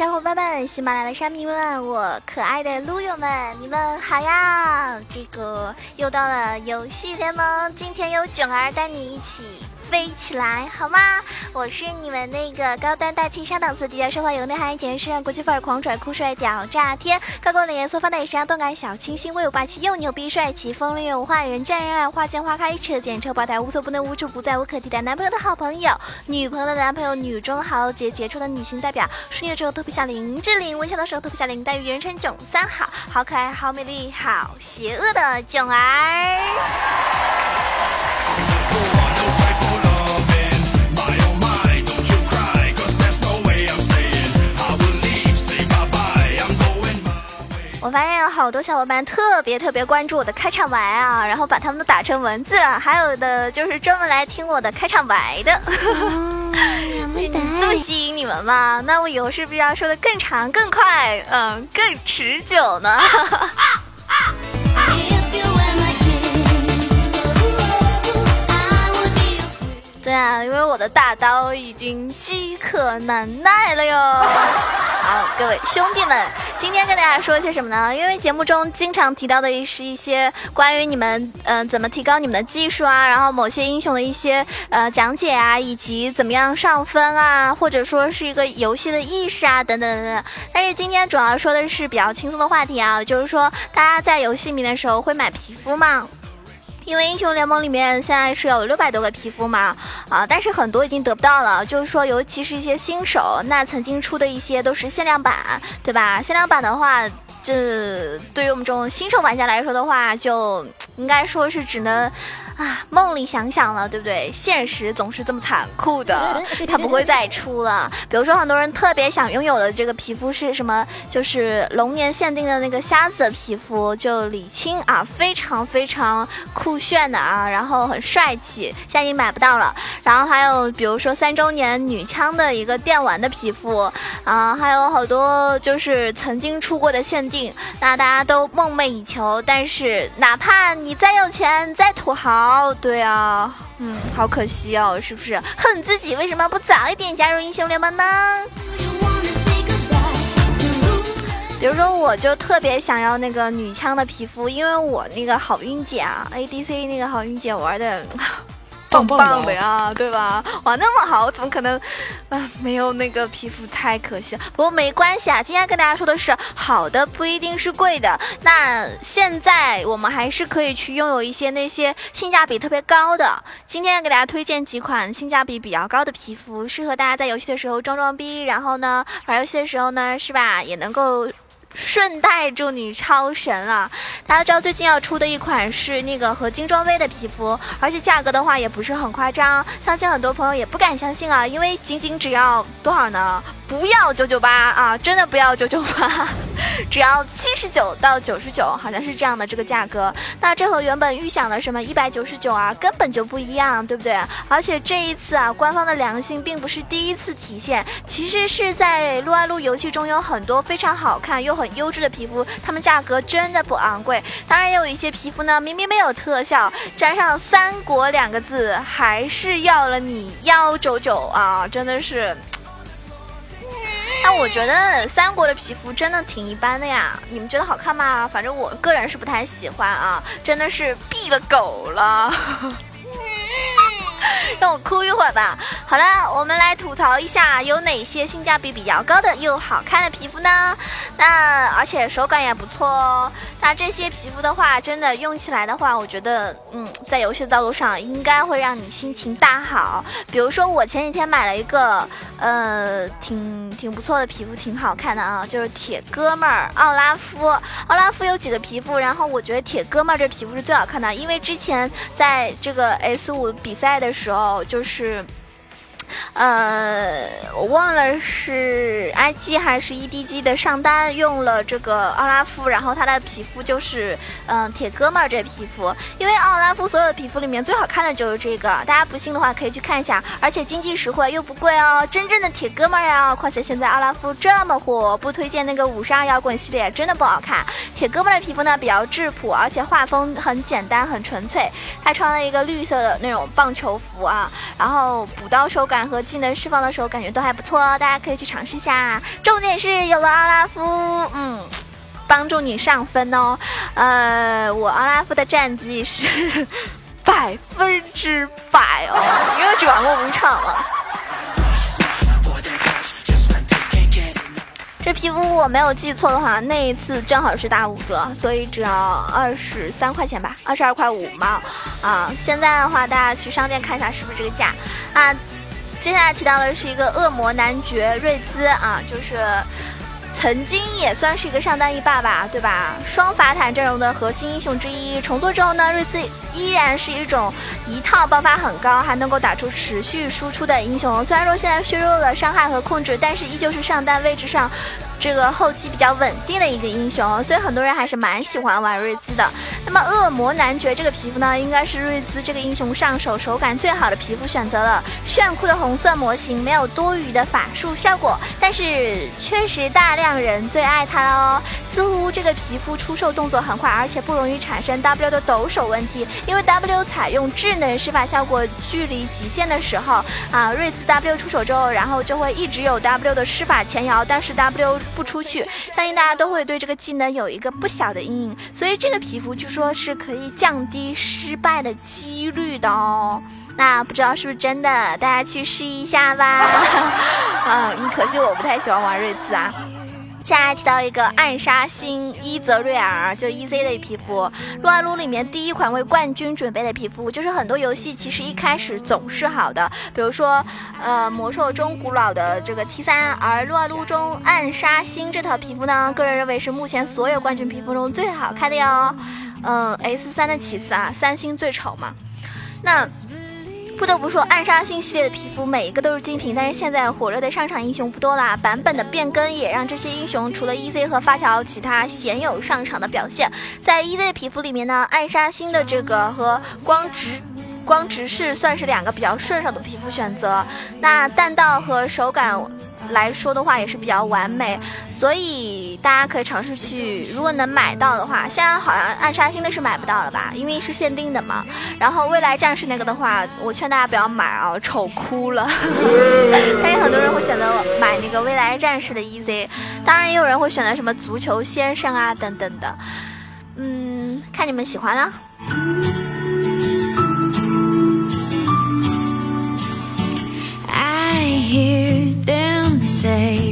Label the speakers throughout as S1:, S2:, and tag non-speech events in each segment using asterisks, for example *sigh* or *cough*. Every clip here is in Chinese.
S1: 小伙伴们，喜马拉雅的山民们，我可爱的撸友们，你们好呀！这个又到了游戏联盟，今天由囧儿带你一起。飞起来好吗？我是你们那个高端大气上档次、低调奢华有内涵、简约时尚、国际范儿、狂拽酷帅屌炸天、高光冷颜色、放大时尚、动感小清新、威武霸气又牛逼帅气、风流有话、人见人爱、花见花开、车见车爆胎、无所不能、无处不在、无可替代、男朋友的好朋友、女朋友的男朋友、女中豪杰、杰出的女性代表、淑女的时候头皮像林志玲，微笑的时候特别像林黛玉，人称囧三好，好可爱、好美丽、好邪恶的囧儿。我发现有好多小伙伴特别特别关注我的开场白啊，然后把他们都打成文字了，还有的就是专门来听我的开场白的。*laughs* 这么吸引你们吗？那我以后是不是要说的更长、更快，嗯，更持久呢？*laughs* 对啊，因为我的大刀已经饥渴难耐了哟。*laughs* 好，各位兄弟们，今天跟大家说些什么呢？因为节目中经常提到的是一些关于你们嗯怎么提高你们的技术啊，然后某些英雄的一些呃讲解啊，以及怎么样上分啊，或者说是一个游戏的意识啊等等等等。但是今天主要说的是比较轻松的话题啊，就是说大家在游戏里面的时候会买皮肤吗？因为英雄联盟里面现在是有六百多个皮肤嘛，啊，但是很多已经得不到了。就是说，尤其是一些新手，那曾经出的一些都是限量版，对吧？限量版的话，这对于我们这种新手玩家来说的话，就应该说是只能。啊，梦里想想了，对不对？现实总是这么残酷的，*laughs* 它不会再出了。比如说，很多人特别想拥有的这个皮肤是什么？就是龙年限定的那个瞎子的皮肤，就李青啊，非常非常酷炫的啊，然后很帅气，现在已经买不到了。然后还有比如说三周年女枪的一个电玩的皮肤啊，还有好多就是曾经出过的限定，那大家都梦寐以求。但是哪怕你你再有钱，再土豪。对啊，嗯，好可惜哦，是不是？恨自己为什么不早一点加入英雄联盟呢？比如说，我就特别想要那个女枪的皮肤，因为我那个好运姐啊，ADC 那个好运姐玩的。棒棒的呀，对吧？哇，那么好，我怎么可能？啊，没有那个皮肤太可惜了。不过没关系啊，今天跟大家说的是好的，不一定是贵的。那现在我们还是可以去拥有一些那些性价比特别高的。今天给大家推荐几款性价比比较高的皮肤，适合大家在游戏的时候装装逼，然后呢玩游戏的时候呢，是吧？也能够。顺带祝你超神啊！大家知道最近要出的一款是那个合金装备的皮肤，而且价格的话也不是很夸张，相信很多朋友也不敢相信啊，因为仅仅只要多少呢？不要九九八啊，真的不要九九八，*laughs* 只要七十九到九十九，好像是这样的这个价格。那这和原本预想的什么一百九十九啊，根本就不一样，对不对？而且这一次啊，官方的良心并不是第一次体现，其实是在撸啊撸游戏中有很多非常好看又很优质的皮肤，它们价格真的不昂贵。当然也有一些皮肤呢，明明没有特效，沾上三国两个字，还是要了你幺九九啊，真的是。那我觉得三国的皮肤真的挺一般的呀，你们觉得好看吗？反正我个人是不太喜欢啊，真的是毙了狗了。*laughs* 让我哭一会儿吧。好了，我们来吐槽一下有哪些性价比比较高的又好看的皮肤呢？那而且手感也不错哦。那这些皮肤的话，真的用起来的话，我觉得，嗯，在游戏的道路上应该会让你心情大好。比如说我前几天买了一个，呃，挺挺不错的皮肤，挺好看的啊，就是铁哥们儿奥拉夫。奥拉夫有几个皮肤，然后我觉得铁哥们儿这皮肤是最好看的，因为之前在这个 S 五比赛的时候就是。呃，我忘了是 IG 还是 EDG 的上单用了这个奥拉夫，然后他的皮肤就是嗯铁哥们儿这皮肤，因为奥拉夫所有的皮肤里面最好看的就是这个，大家不信的话可以去看一下，而且经济实惠又不贵哦，真正的铁哥们儿呀！况且现在奥拉夫这么火，不推荐那个五十二摇滚系列，真的不好看。铁哥们儿的皮肤呢比较质朴，而且画风很简单很纯粹，他穿了一个绿色的那种棒球服啊，然后补刀手感。和技能释放的时候感觉都还不错，大家可以去尝试一下。重点是有了奥拉夫，嗯，帮助你上分哦。呃，我奥拉夫的战绩是百分之百哦，因为只玩过五场了。这皮肤我没有记错的话，那一次正好是打五折，所以只要二十三块钱吧，二十二块五毛。啊，现在的话大家去商店看一下是不是这个价啊。接下来提到的是一个恶魔男爵瑞兹啊，就是。曾经也算是一个上单一霸吧，对吧？双法坦阵容的核心英雄之一。重做之后呢，瑞兹依然是一种一套爆发很高，还能够打出持续输出的英雄。虽然说现在削弱了伤害和控制，但是依旧是上单位置上。这个后期比较稳定的一个英雄，所以很多人还是蛮喜欢玩瑞兹的。那么恶魔男爵这个皮肤呢，应该是瑞兹这个英雄上手手感最好的皮肤选择了。炫酷的红色模型，没有多余的法术效果，但是确实大量人最爱它了哦。似乎这个皮肤出售动作很快，而且不容易产生 W 的抖手问题，因为 W 采用智能施法效果，距离极限的时候啊，瑞兹 W 出手之后，然后就会一直有 W 的施法前摇，但是 W 不出去，相信大家都会对这个技能有一个不小的阴影，所以这个皮肤据说是可以降低失败的几率的哦。那不知道是不是真的，大家去试一下吧。嗯，*laughs* 可惜我不太喜欢玩瑞兹啊。接下来提到一个暗杀星伊泽瑞尔，就 E Z 的皮肤，撸啊撸里面第一款为冠军准备的皮肤，就是很多游戏其实一开始总是好的，比如说呃魔兽中古老的这个 T 三，而撸啊撸中暗杀星这套皮肤呢，个人认为是目前所有冠军皮肤中最好看的哟。嗯，S 三的其次啊，三星最丑嘛。那。不得不说，暗杀星系列的皮肤每一个都是精品，但是现在火热的上场英雄不多啦，版本的变更也让这些英雄除了 EZ 和发条，其他鲜有上场的表现。在 EZ 皮肤里面呢，暗杀星的这个和光直光直视算是两个比较顺手的皮肤选择，那弹道和手感。来说的话也是比较完美，所以大家可以尝试去，如果能买到的话，现在好像暗杀星的是买不到了吧，因为是限定的嘛。然后未来战士那个的话，我劝大家不要买啊，丑哭了。*laughs* 但是很多人会选择买那个未来战士的 EZ，当然也有人会选择什么足球先生啊等等的，嗯，看你们喜欢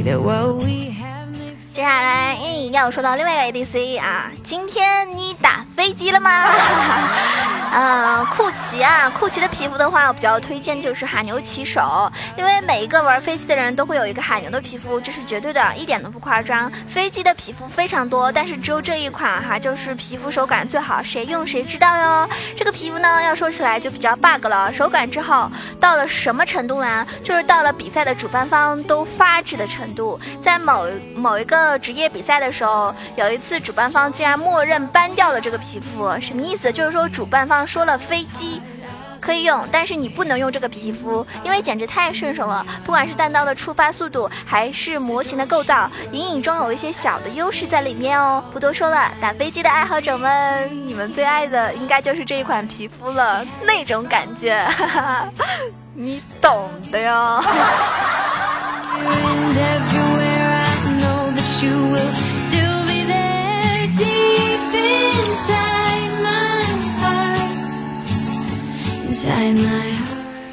S1: 了。接下来，要说到另外一个 ADC 啊，今天你打飞机了吗？嗯，*laughs* 酷奇啊，酷奇的皮肤的话，我比较推荐就是海牛骑手，因为每一个玩飞机的人都会有一个海牛的皮肤，这是绝对的，一点都不夸张。飞机的皮肤非常多，但是只有这一款哈，就是皮肤手感最好，谁用谁知道哟。这个皮肤呢，要说起来就比较 bug 了，手感之好到了什么程度呢？就是到了比赛的主办方都发指的程度，在某某一个职业比赛的时候，有一次主办方竟然默认 ban 掉了这个皮肤，什么意思？就是说主办方。说了飞机可以用，但是你不能用这个皮肤，因为简直太顺手了。不管是弹道的触发速度，还是模型的构造，隐隐中有一些小的优势在里面哦。不多说了，打飞机的爱好者们，你们最爱的应该就是这一款皮肤了，那种感觉，*laughs* 你懂的哟。*laughs*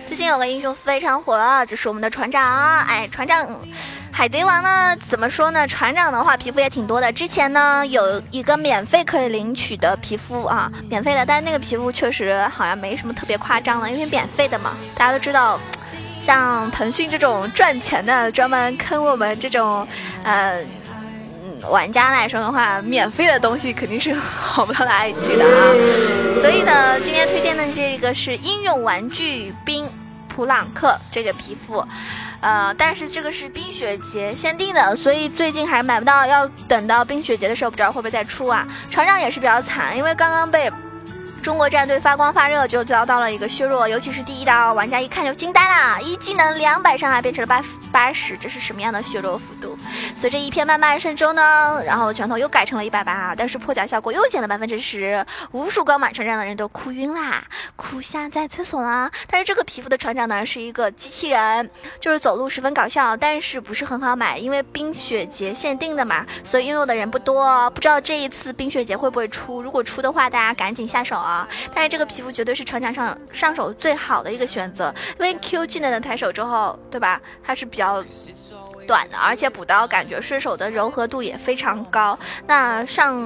S1: 最近有个英雄非常火，就是我们的船长。哎，船长，海贼王呢？怎么说呢？船长的话皮肤也挺多的。之前呢有一个免费可以领取的皮肤啊，免费的，但是那个皮肤确实好像没什么特别夸张的，因为免费的嘛。大家都知道，像腾讯这种赚钱的，专门坑我们这种，呃。玩家来说的话，免费的东西肯定是好不到哪里去的啊。所以呢，今天推荐的这个是应用玩具冰普朗克这个皮肤，呃，但是这个是冰雪节限定的，所以最近还买不到，要等到冰雪节的时候，不知道会不会再出啊。船长也是比较惨，因为刚刚被。中国战队发光发热就遭到了一个削弱，尤其是第一刀，玩家一看就惊呆了，一技能两百伤害变成了八八十，这是什么样的削弱？随着一片漫漫神州呢，然后拳头又改成了一百八，但是破甲效果又减了百分之十，无数刚满船长的人都哭晕啦，哭瞎在厕所啦。但是这个皮肤的船长呢是一个机器人，就是走路十分搞笑，但是不是很好买，因为冰雪节限定的嘛，所以拥有的人不多。不知道这一次冰雪节会不会出，如果出的话，大家赶紧下手啊！但是这个皮肤绝对是船长上上手最好的一个选择，因为 Q 技能的抬手之后，对吧？它是比较。短的，而且补刀感觉顺手的柔和度也非常高。那上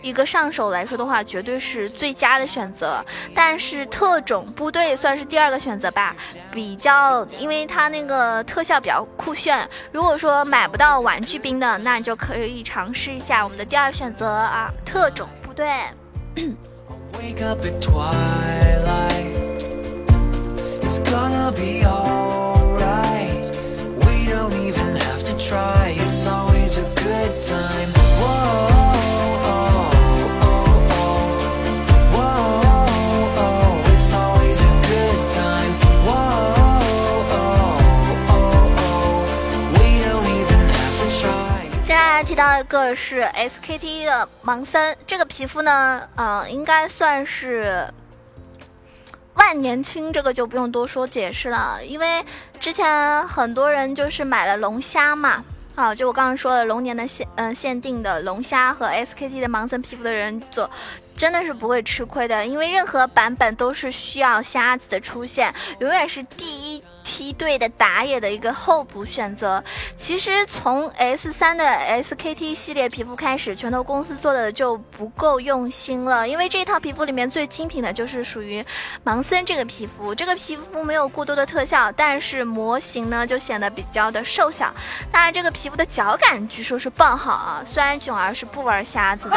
S1: 一个上手来说的话，绝对是最佳的选择。但是特种部队算是第二个选择吧，比较，因为它那个特效比较酷炫。如果说买不到玩具兵的，那你就可以尝试一下我们的第二选择啊，特种部队。接下来提到一个是 SKT 的盲僧，这个皮肤呢，嗯，应该算是万年青，这个就不用多说解释了，因为之前很多人就是买了龙虾嘛。啊，就我刚刚说的龙年的限嗯限定的龙虾和 SKT 的盲僧皮肤的人做，真的是不会吃亏的，因为任何版本都是需要瞎子的出现，永远是第一。梯队的打野的一个候补选择，其实从 S 三的 SKT 系列皮肤开始，拳头公司做的就不够用心了。因为这套皮肤里面最精品的就是属于盲僧这个皮肤，这个皮肤没有过多的特效，但是模型呢就显得比较的瘦小。当然，这个皮肤的脚感据说是爆好啊，虽然囧儿是不玩瞎子的，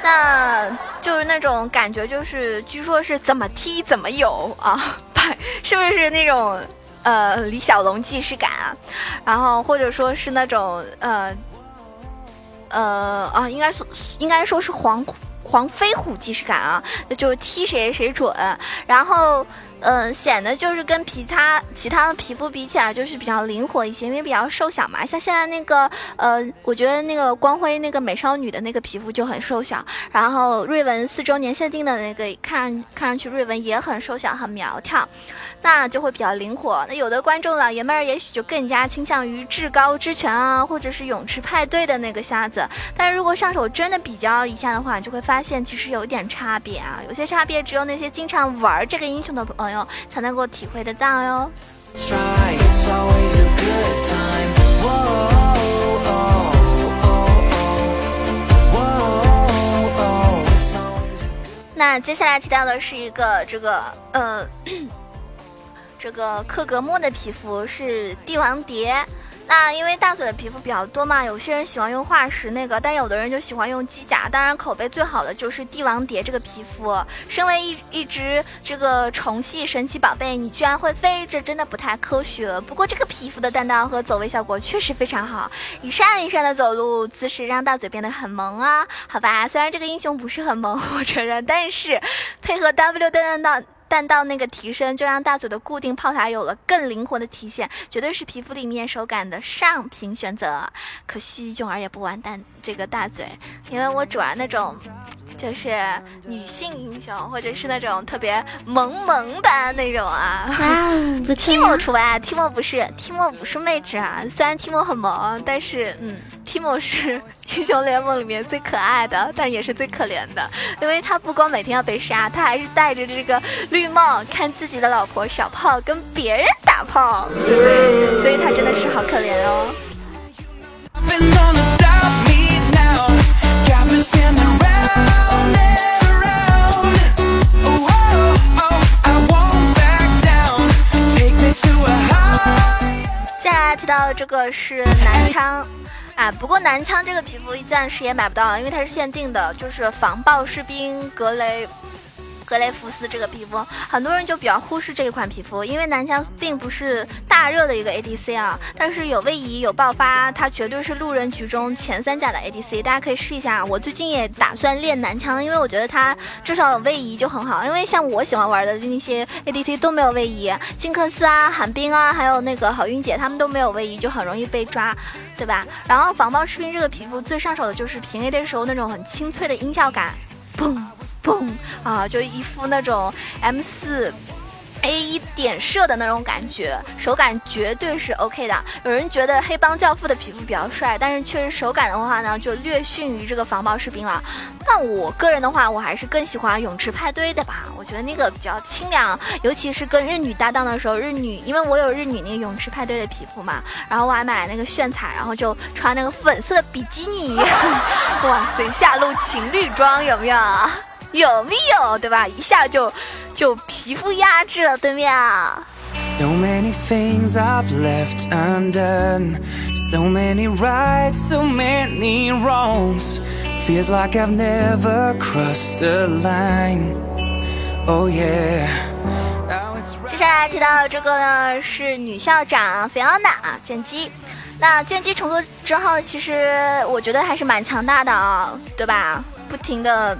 S1: 那就是那种感觉，就是据说是怎么踢怎么有啊。*laughs* 是不是那种呃李小龙既视感啊？然后或者说是那种呃呃啊，应该说应该说是黄黄飞虎既视感啊，就踢谁谁准，然后。嗯，显得就是跟其他其他的皮肤比起来，就是比较灵活一些，因为比较瘦小嘛。像现在那个，呃，我觉得那个光辉那个美少女的那个皮肤就很瘦小。然后瑞文四周年限定的那个，看看上去瑞文也很瘦小，很苗条，那就会比较灵活。那有的观众老爷们儿也许就更加倾向于至高之拳啊，或者是泳池派对的那个瞎子。但如果上手真的比较一下的话，就会发现其实有点差别啊。有些差别只有那些经常玩这个英雄的呃朋友。才能够体会得到哟。那接下来提到的是一个这个呃，*coughs* 这个克格莫的皮肤是帝王蝶。那因为大嘴的皮肤比较多嘛，有些人喜欢用化石那个，但有的人就喜欢用机甲。当然，口碑最好的就是帝王蝶这个皮肤。身为一一只这个虫系神奇宝贝，你居然会飞，这真的不太科学。不过这个皮肤的弹道和走位效果确实非常好，一闪一闪的走路姿势让大嘴变得很萌啊。好吧，虽然这个英雄不是很萌，我承认，但是配合 W 弹道。弹道那个提升，就让大嘴的固定炮塔有了更灵活的体现，绝对是皮肤里面手感的上品选择。可惜囧儿也不玩蛋这个大嘴，因为我主要那种。就是女性英雄，或者是那种特别萌萌的那种啊。*laughs* Timo 除外，Timo 不是，Timo 不是妹纸啊。虽然 Timo 很萌，但是嗯，Timo 是 *laughs* 英雄联盟里面最可爱的，但也是最可怜的，因为他不光每天要被杀，他还是戴着这个绿帽看自己的老婆小炮跟别人打炮，对不对？所以他真的是好可怜哦。这个是男枪，啊，不过男枪这个皮肤暂时也买不到，因为它是限定的，就是防爆士兵格雷。格雷夫斯这个皮肤，很多人就比较忽视这一款皮肤，因为南枪并不是大热的一个 ADC 啊，但是有位移有爆发，它绝对是路人局中前三甲的 ADC，大家可以试一下。我最近也打算练南枪，因为我觉得它至少有位移就很好，因为像我喜欢玩的那些 ADC 都没有位移，金克斯啊、寒冰啊，还有那个好运姐他们都没有位移，就很容易被抓，对吧？然后防爆士兵这个皮肤最上手的就是平 A 的时候那种很清脆的音效感，嘣。嘣 *laughs* 啊！就一副那种 M 四 A 一点射的那种感觉，手感绝对是 OK 的。有人觉得黑帮教父的皮肤比较帅，但是确实手感的话呢，就略逊于这个防爆士兵了。那我个人的话，我还是更喜欢泳池派对的吧。我觉得那个比较清凉，尤其是跟日女搭档的时候，日女因为我有日女那个泳池派对的皮肤嘛，然后我还买了那个炫彩，然后就穿那个粉色的比基尼，*laughs* 哇塞，下路情侣装有没有？有没有对吧？一下就就皮肤压制了对面。So many things I've left undone, so many rights, so many wrongs. Feels like I've never crossed a line. Oh yeah. 接下来提到这个呢是女校长菲奥娜啊，剑姬。那剑姬重组之后，其实我觉得还是蛮强大的啊，对吧？不停的。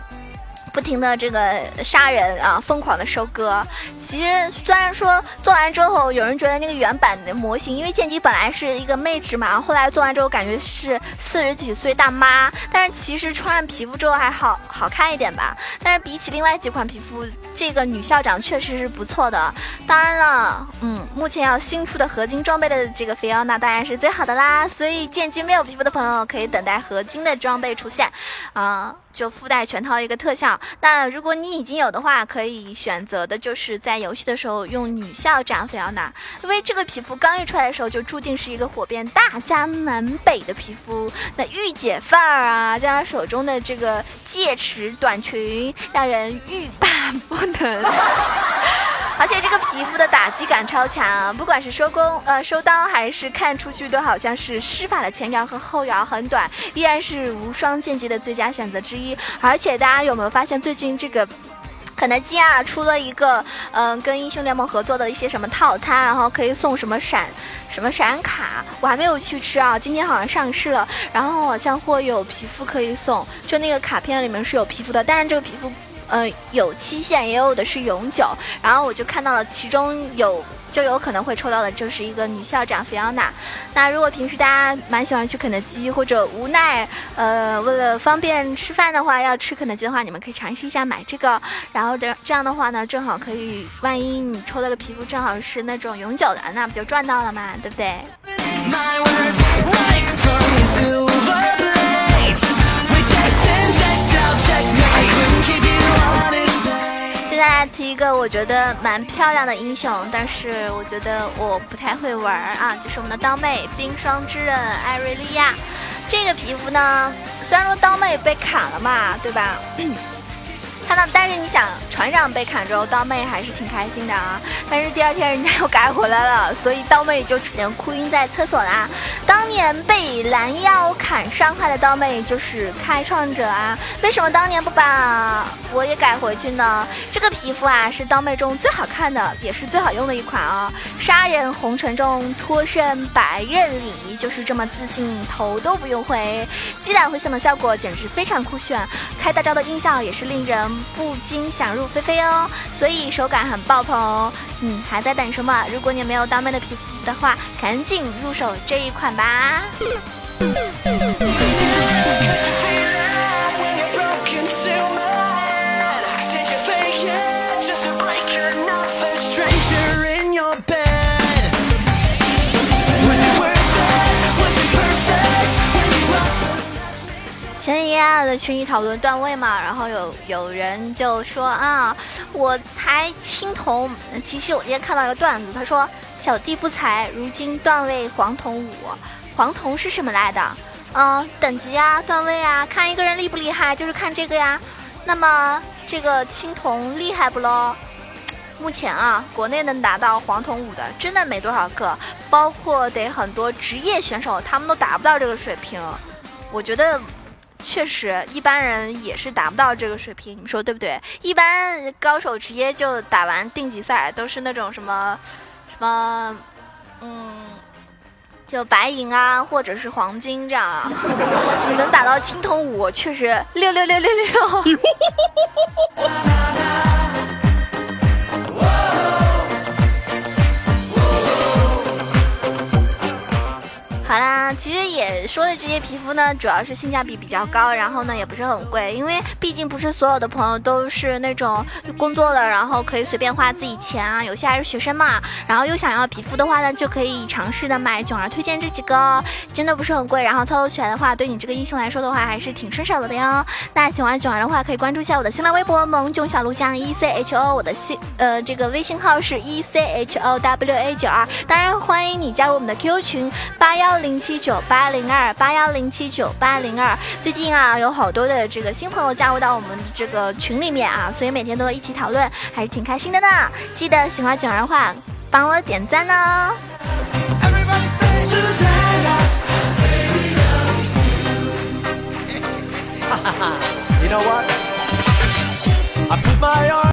S1: 不停的这个杀人啊，疯狂的收割。其实虽然说做完之后，有人觉得那个原版的模型，因为剑姬本来是一个妹纸嘛，后来做完之后感觉是四十几岁大妈，但是其实穿上皮肤之后还好好看一点吧。但是比起另外几款皮肤，这个女校长确实是不错的。当然了，嗯，目前要新出的合金装备的这个菲奥娜当然是最好的啦。所以剑姬没有皮肤的朋友可以等待合金的装备出现，啊，就附带全套一个特效。那如果你已经有的话，可以选择的就是在游戏的时候用女校长菲奥娜，因为这个皮肤刚一出来的时候就注定是一个火遍大江南北的皮肤。那御姐范儿啊，加上手中的这个戒尺短裙，让人欲罢不能。*laughs* 而且这个皮肤的打击感超强，不管是收工呃收刀还是看出去，都好像是施法的前摇和后摇很短，依然是无双剑姬的最佳选择之一。而且大家有没有发现最近这个？肯德基啊，出了一个嗯，跟英雄联盟合作的一些什么套餐，然后可以送什么闪什么闪卡，我还没有去吃啊。今天好像上市了，然后好像会有皮肤可以送，就那个卡片里面是有皮肤的，但是这个皮肤嗯有期限，也有的是永久。然后我就看到了其中有。就有可能会抽到的就是一个女校长菲奥娜。那如果平时大家蛮喜欢去肯德基，或者无奈呃为了方便吃饭的话要吃肯德基的话，你们可以尝试一下买这个。然后这这样的话呢，正好可以，万一你抽到的皮肤正好是那种永久的，那不就赚到了嘛，对不对？大家提一个我觉得蛮漂亮的英雄，但是我觉得我不太会玩啊，就是我们的刀妹冰霜之刃艾瑞莉亚。这个皮肤呢，虽然说刀妹被砍了嘛，对吧？看到，但是你想，船长被砍之后，刀妹还是挺开心的啊。但是第二天人家又改回来了，所以刀妹就只能哭晕在厕所啦。当年被拦腰砍伤害的刀妹就是开创者啊。为什么当年不把我也改回去呢？这个皮肤啊，是刀妹中最好看的，也是最好用的一款啊。杀人红尘中脱身白刃里，就是这么自信，头都不用回，击打回响的效果简直非常酷炫。开大招的音效也是令人。不禁想入非非哦，所以手感很爆棚哦。嗯，还在等什么？如果你没有刀妹的皮肤的话，赶紧入手这一款吧。前几天在群里讨论段位嘛，然后有有人就说啊，我才青铜。其实我今天看到一个段子，他说小弟不才，如今段位黄铜五。黄铜是什么来的？嗯，等级啊，段位啊，看一个人厉不厉害就是看这个呀。那么这个青铜厉害不喽？目前啊，国内能达到黄铜五的真的没多少个，包括得很多职业选手他们都达不到这个水平。我觉得。确实，一般人也是达不到这个水平，你们说对不对？一般高手直接就打完定级赛，都是那种什么什么，嗯，就白银啊，或者是黄金这样啊。*laughs* 你能打到青铜五，确实六六六六六。*laughs* 其实也说的这些皮肤呢，主要是性价比比较高，然后呢也不是很贵，因为毕竟不是所有的朋友都是那种工作了，然后可以随便花自己钱啊，有些还是学生嘛，然后又想要皮肤的话呢，就可以尝试的买囧儿推荐这几个，真的不是很贵，然后操作起来的话，对你这个英雄来说的话还是挺顺手的哟。那喜欢囧儿的话，可以关注一下我的新浪微博萌囧小鹿酱 E C H O，我的新呃这个微信号是 E C H O W A 九二，当然欢迎你加入我们的 QQ 群八幺。零七九八零二八幺零七九八零二，最近啊有好多的这个新朋友加入到我们的这个群里面啊，所以每天都一起讨论，还是挺开心的呢。记得喜欢囧儿的话，帮我点赞哦 *laughs* you know what my。